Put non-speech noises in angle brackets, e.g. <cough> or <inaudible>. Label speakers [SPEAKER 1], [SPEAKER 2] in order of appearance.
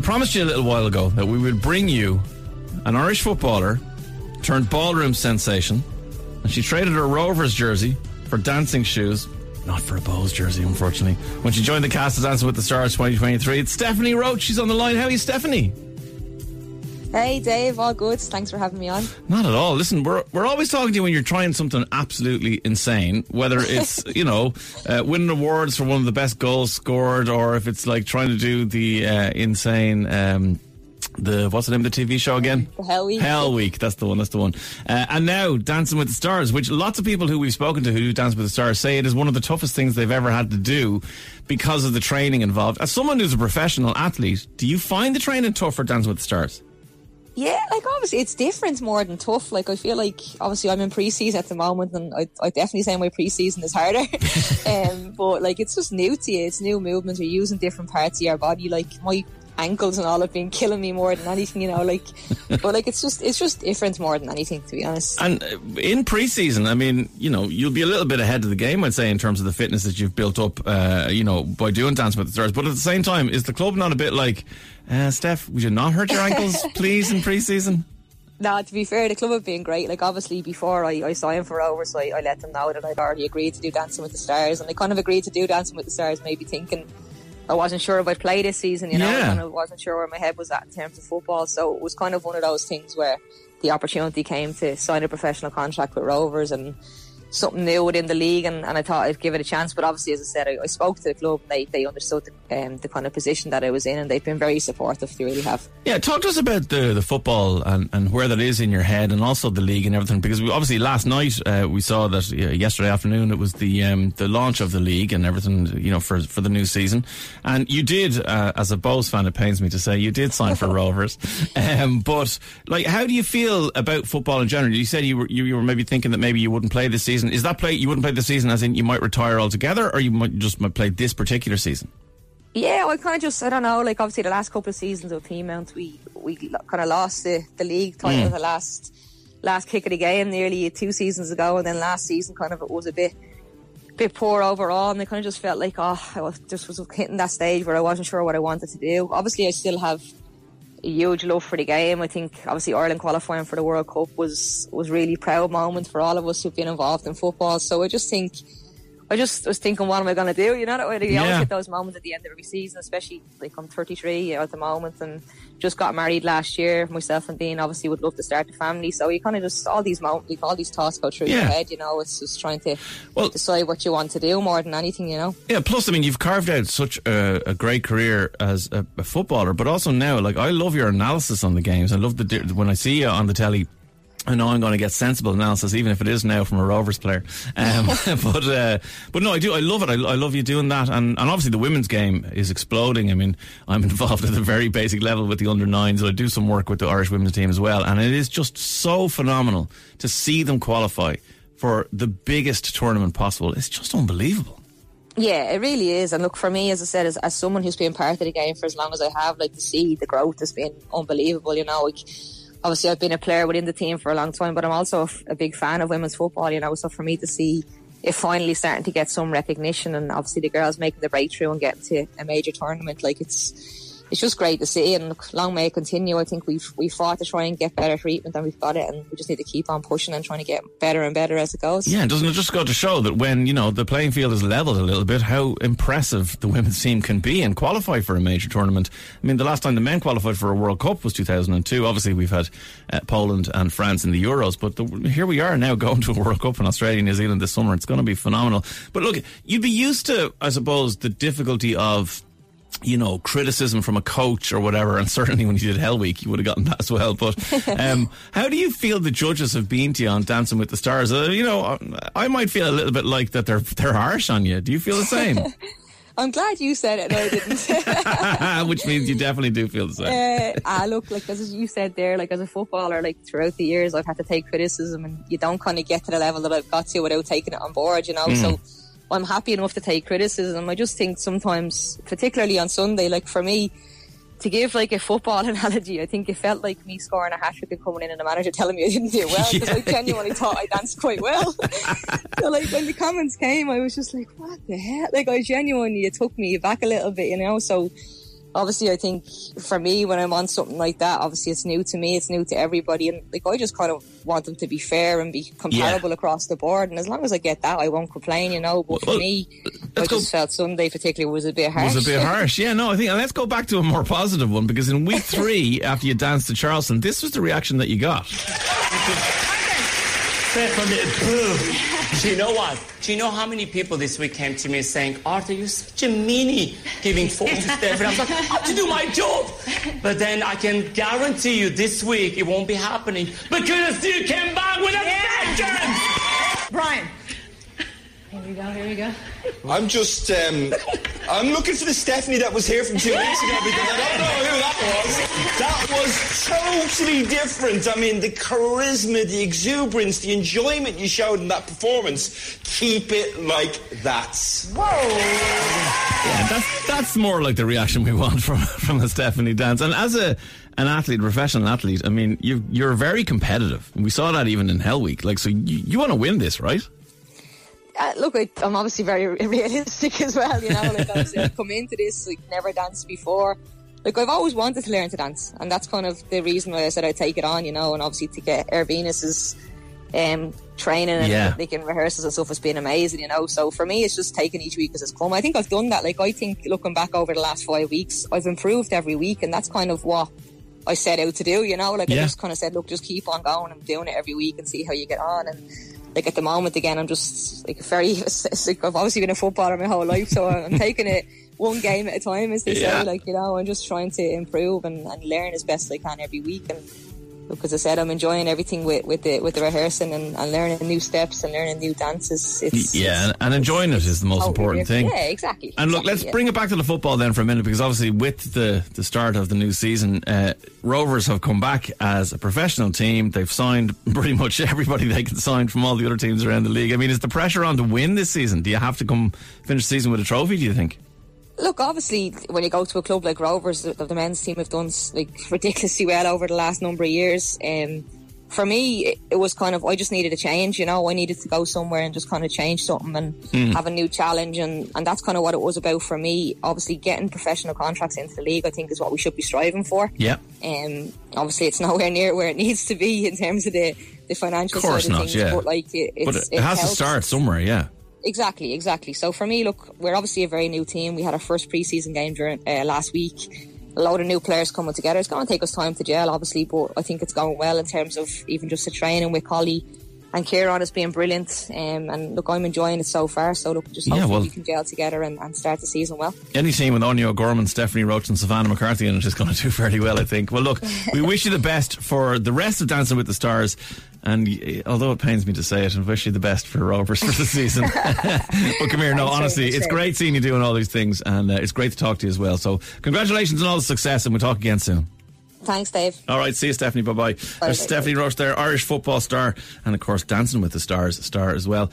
[SPEAKER 1] We promised you a little while ago that we would bring you an Irish footballer turned ballroom sensation, and she traded her Rovers jersey for dancing shoes. Not for a Bohs jersey, unfortunately. When she joined the cast of Dancing with the Stars 2023, it's Stephanie Roche. She's on the line. How are you, Stephanie?
[SPEAKER 2] Hey Dave, all good. Thanks for having me on.
[SPEAKER 1] Not at all. Listen, we're we're always talking to you when you're trying something absolutely insane, whether it's <laughs> you know uh, winning awards for one of the best goals scored, or if it's like trying to do the uh, insane. Um, the what's the name of the TV show again?
[SPEAKER 2] The Hell Week.
[SPEAKER 1] Hell Week. That's the one. That's the one. Uh, and now Dancing with the Stars, which lots of people who we've spoken to who do Dance with the Stars say it is one of the toughest things they've ever had to do because of the training involved. As someone who's a professional athlete, do you find the training tough for Dancing with the Stars?
[SPEAKER 2] Yeah, like obviously it's different more than tough. Like I feel like obviously I'm in pre-season at the moment, and I, I definitely say my pre-season is harder. <laughs> <laughs> um, but like it's just new to you. It's new movements. You're using different parts of your body. Like my ankles and all have been killing me more than anything, you know. Like, <laughs> but like it's just it's just different more than anything, to be honest.
[SPEAKER 1] And uh, in pre-season, I mean, you know, you'll be a little bit ahead of the game, I'd say, in terms of the fitness that you've built up, uh, you know, by doing Dance with the Stars. But at the same time, is the club not a bit like, uh, Steph? Would you not hurt your ankles, <laughs> please, in pre-season?
[SPEAKER 2] No, to be fair, the club have been great. Like, obviously, before I, I signed for Rovers, I, I let them know that I'd already agreed to do Dancing with the Stars, and they kind of agreed to do Dancing with the Stars, maybe thinking I wasn't sure if I'd play this season, you know,
[SPEAKER 1] Yeah.
[SPEAKER 2] I kind of wasn't sure where my head was at in terms of football. So it was kind of one of those things where the opportunity came to sign a professional contract with Rovers and something new within the league, and, and I thought I'd give it a chance. But obviously, as I said, I, I spoke to the club, and they, they understood the, um, the kind of position that I was in, and they've been very supportive. They really have.
[SPEAKER 1] Yeah, talk to us about the the football and, and where that is in your head, and also the league and everything. Because we, obviously last night uh, we saw that uh, yesterday afternoon it was the um, the launch of the league and everything, you know, for for the new season. And you did, uh, as a Bohs fan, it pains me to say, you did sign for <laughs> Rovers. Um, but like, how do you feel about football in general? You said you were you, you were maybe thinking that maybe you wouldn't play this season. Is that play you wouldn't play the season, as in you might retire altogether, or you might just might play this particular season?
[SPEAKER 2] Yeah, I kind of just, I don't know, like obviously the last couple of seasons of Peamount, we, we kind of lost the, the league title
[SPEAKER 1] Mm.
[SPEAKER 2] the last, last kick of the game nearly two seasons ago. And then last season kind of it was a bit, bit poor overall. And I kind of just felt like, oh, I was, just was hitting that stage where I wasn't sure what I wanted to do. Obviously I still have a huge love for the game. I think obviously Ireland qualifying for the World Cup was, was really proud moment for all of us who've been involved in football. So I just think, I just was thinking, what am I going to do? You know, that you always
[SPEAKER 1] Yeah.
[SPEAKER 2] get those moments at the end of every season, especially like I'm 33 at the moment and just got married last year. Myself and Dean obviously would love to start a family. So you kind of just, all these moments, like all these thoughts go through your head, you know, it's just trying to
[SPEAKER 1] Well-
[SPEAKER 2] decide what you want to do more than anything, you know.
[SPEAKER 1] Yeah, plus, I mean, you've carved out such a, a great career as a, a footballer, but also now, like, I love your analysis on the games. I love the when I see you on the telly. I know I'm going to get sensible analysis, even if it is now from a Rovers player. Um, <laughs> <laughs> but uh, but no, I do. I love it. I, I love you doing that, and, and obviously the women's game is exploding. I mean, I'm <laughs> involved at a very basic level with the under nines. I do some work with the Irish women's team as well, and it is just so phenomenal to see them qualify for the biggest tournament possible. It's just unbelievable.
[SPEAKER 2] Yeah, it really is. And look, for me, as I said, as, as someone who's been part of the game for as long as I have, like to see the growth has been unbelievable. You know, like obviously I've been a player within the team for a long time, but I'm also a big fan of women's football. You know, so for me to see it finally starting to get some recognition, and obviously the girls making the breakthrough and getting to a major tournament, like it's. It's just great to see, and long may it continue. I think we've we fought to try and get better treatment, and we've got it, and we just need to keep on pushing and trying to get better and better as it goes.
[SPEAKER 1] Yeah, doesn't it just go to show that when, you know, the playing field is leveled a little bit, how impressive the women's team can be and qualify for a major tournament? I mean, the last time the men qualified for a World Cup was 2002. Obviously, we've had uh, Poland and France in the Euros, but the, here we are now <laughs> going to a World Cup in Australia and New Zealand this summer. It's going to be phenomenal. But look, you'd be used to, I suppose, the difficulty of you know, criticism from a coach or whatever, and certainly when you did Hell Week, you would have gotten that as well. But <laughs> um, how do you feel the judges have been to you on Dancing with the Stars? Uh, you know, I might feel a little bit like that they're they're harsh on you. Do you feel the same? <laughs>
[SPEAKER 2] I'm glad you said it and I didn't. <laughs>
[SPEAKER 1] Which means you definitely do feel the same.
[SPEAKER 2] uh, ah, look, like as you said there, like as a footballer, like throughout the years, I've had to take criticism, and you don't kind of get to the level that I've got to without taking it on board, you know. So I'm happy enough to take criticism. I just think sometimes, particularly on Sunday, like for me. To give like a football <laughs> analogy, I think it felt like me scoring a hat trick and coming in and the manager telling me I didn't do well because <laughs> I
[SPEAKER 1] Yeah,
[SPEAKER 2] genuinely thought I danced quite well. <laughs> so like when the comments came, I was just like, "What the hell?" Like I genuinely, it took me back a little bit, you know. So obviously, I think for me, when I'm on something like that, obviously it's new to me, it's new to everybody, and like I just kind of want them to be fair and be comparable yeah. across the board. And as long as I get that, I won't complain, you know. But well, for me, I just felt Sunday particularly was a bit harsh.
[SPEAKER 1] Was a bit harsh, yeah. No, I think. And let's go back to a more positive one because in week <laughs> three, after you danced to Charleston, this was the reaction that you got. <laughs>
[SPEAKER 3] Do you know what? Do you know how many people this week came to me saying, Arthur, you're such a meanie giving four to Steph. And I was like, I have to do my job. But then I can guarantee you this week it won't be happening because you came back with a yeah. vengeance.
[SPEAKER 4] Brian. Here we go, here we go.
[SPEAKER 5] I'm just, um, I'm looking for the Stephanie that was here from two weeks ago because I don't know who that was. That was totally different. I mean, the charisma, the exuberance, the enjoyment you showed in that performance. Keep it like that.
[SPEAKER 4] Whoa!
[SPEAKER 1] Yeah, that's that's more like the reaction we want from <laughs> from a Stephanie dance. And as a an athlete, professional athlete, I mean, you you're very competitive. We saw that even in Hell Week. Like, so you, you want to win this, right?
[SPEAKER 2] uh, look, I, am obviously very <laughs> realistic as well. You know, like I come into this like never danced before. Like I've always wanted to learn to dance, and that's kind of the reason why I said I'd take it on. You know, and obviously to get Air Venus's um, training and yeah. in rehearsals and stuff has been amazing. You know, so for me, it's just taking each week as it's come. I think I've done that. Like I think looking back over the last five weeks, I've improved every week, and that's kind of what I set out to do. You know, like yeah. I just kind of said, look, just keep on going and doing it every week and see how you get on and like at the moment again I'm just like very <laughs> like I've obviously been a footballer my whole life so I'm taking it one game at a time as they yeah. say like you know I'm just trying to improve and, and learn as best I can every week and because I said I'm enjoying everything with, with the with the rehearsing and, and learning new steps and learning new dances. It's,
[SPEAKER 1] yeah, it's, and enjoying it is the most important thing.
[SPEAKER 2] Yeah, exactly.
[SPEAKER 1] And
[SPEAKER 2] look,
[SPEAKER 1] exactly, let's
[SPEAKER 2] yeah.
[SPEAKER 1] bring it back to the football then for a minute because obviously with the the start of the new season, uh, Rovers have come back as a professional team. They've signed <laughs> pretty much everybody they can sign from all the other teams around the league. I mean, is the pressure on to win this season? Do you have to come finish the season with a trophy? Do you think?
[SPEAKER 2] Look, obviously, when you go to a club like Rovers, the, the men's team have done like <laughs> ridiculously well over the last number of years. Um, for me, it, it, was kind of I just needed a change. You know, I needed to go somewhere and just kind of change something and mm. have a new challenge, and and that's kind of what it was about for me. Obviously, getting professional contracts into the league, I think, is what we should be striving for.
[SPEAKER 1] Yeah.
[SPEAKER 2] Um. Obviously, it's <laughs> nowhere near where it needs to be in terms of the the financial
[SPEAKER 1] of course
[SPEAKER 2] side of
[SPEAKER 1] not,
[SPEAKER 2] things.
[SPEAKER 1] Yeah.
[SPEAKER 2] But like, it,
[SPEAKER 1] but it, it has
[SPEAKER 2] helps.
[SPEAKER 1] to start somewhere. Yeah.
[SPEAKER 2] Exactly, exactly. So for me, look, we're obviously a very new team. We had our first preseason game during uh, last week a lot of new players coming together. It's going to take us time to gel, obviously, but I think it's going well in terms of even just the training with Collie and Kieran has been brilliant. Um, and look, I'm enjoying it so far. So look, just hopefully yeah, well, we can gel together and, and, start the season well.
[SPEAKER 1] Any team with Áine O'Gorman, Stephanie Roche, and Savannah McCarthy in it is going <laughs> to do fairly well, I think. Well, look, we wish you the best for the rest of Dancing with the Stars. And uh, although it pains me to say it, I wish you the best for Rovers for the season. <laughs> but come here, no, honestly, it's great seeing you doing all these things, and uh, it's great to talk to you as well. So, congratulations on all the success, and we'll talk again soon.
[SPEAKER 2] Thanks, Dave.
[SPEAKER 1] All right, see you, Stephanie. Bye bye. There's Stephanie Roche there, Irish football star, and of course, Dancing with the Stars star as well.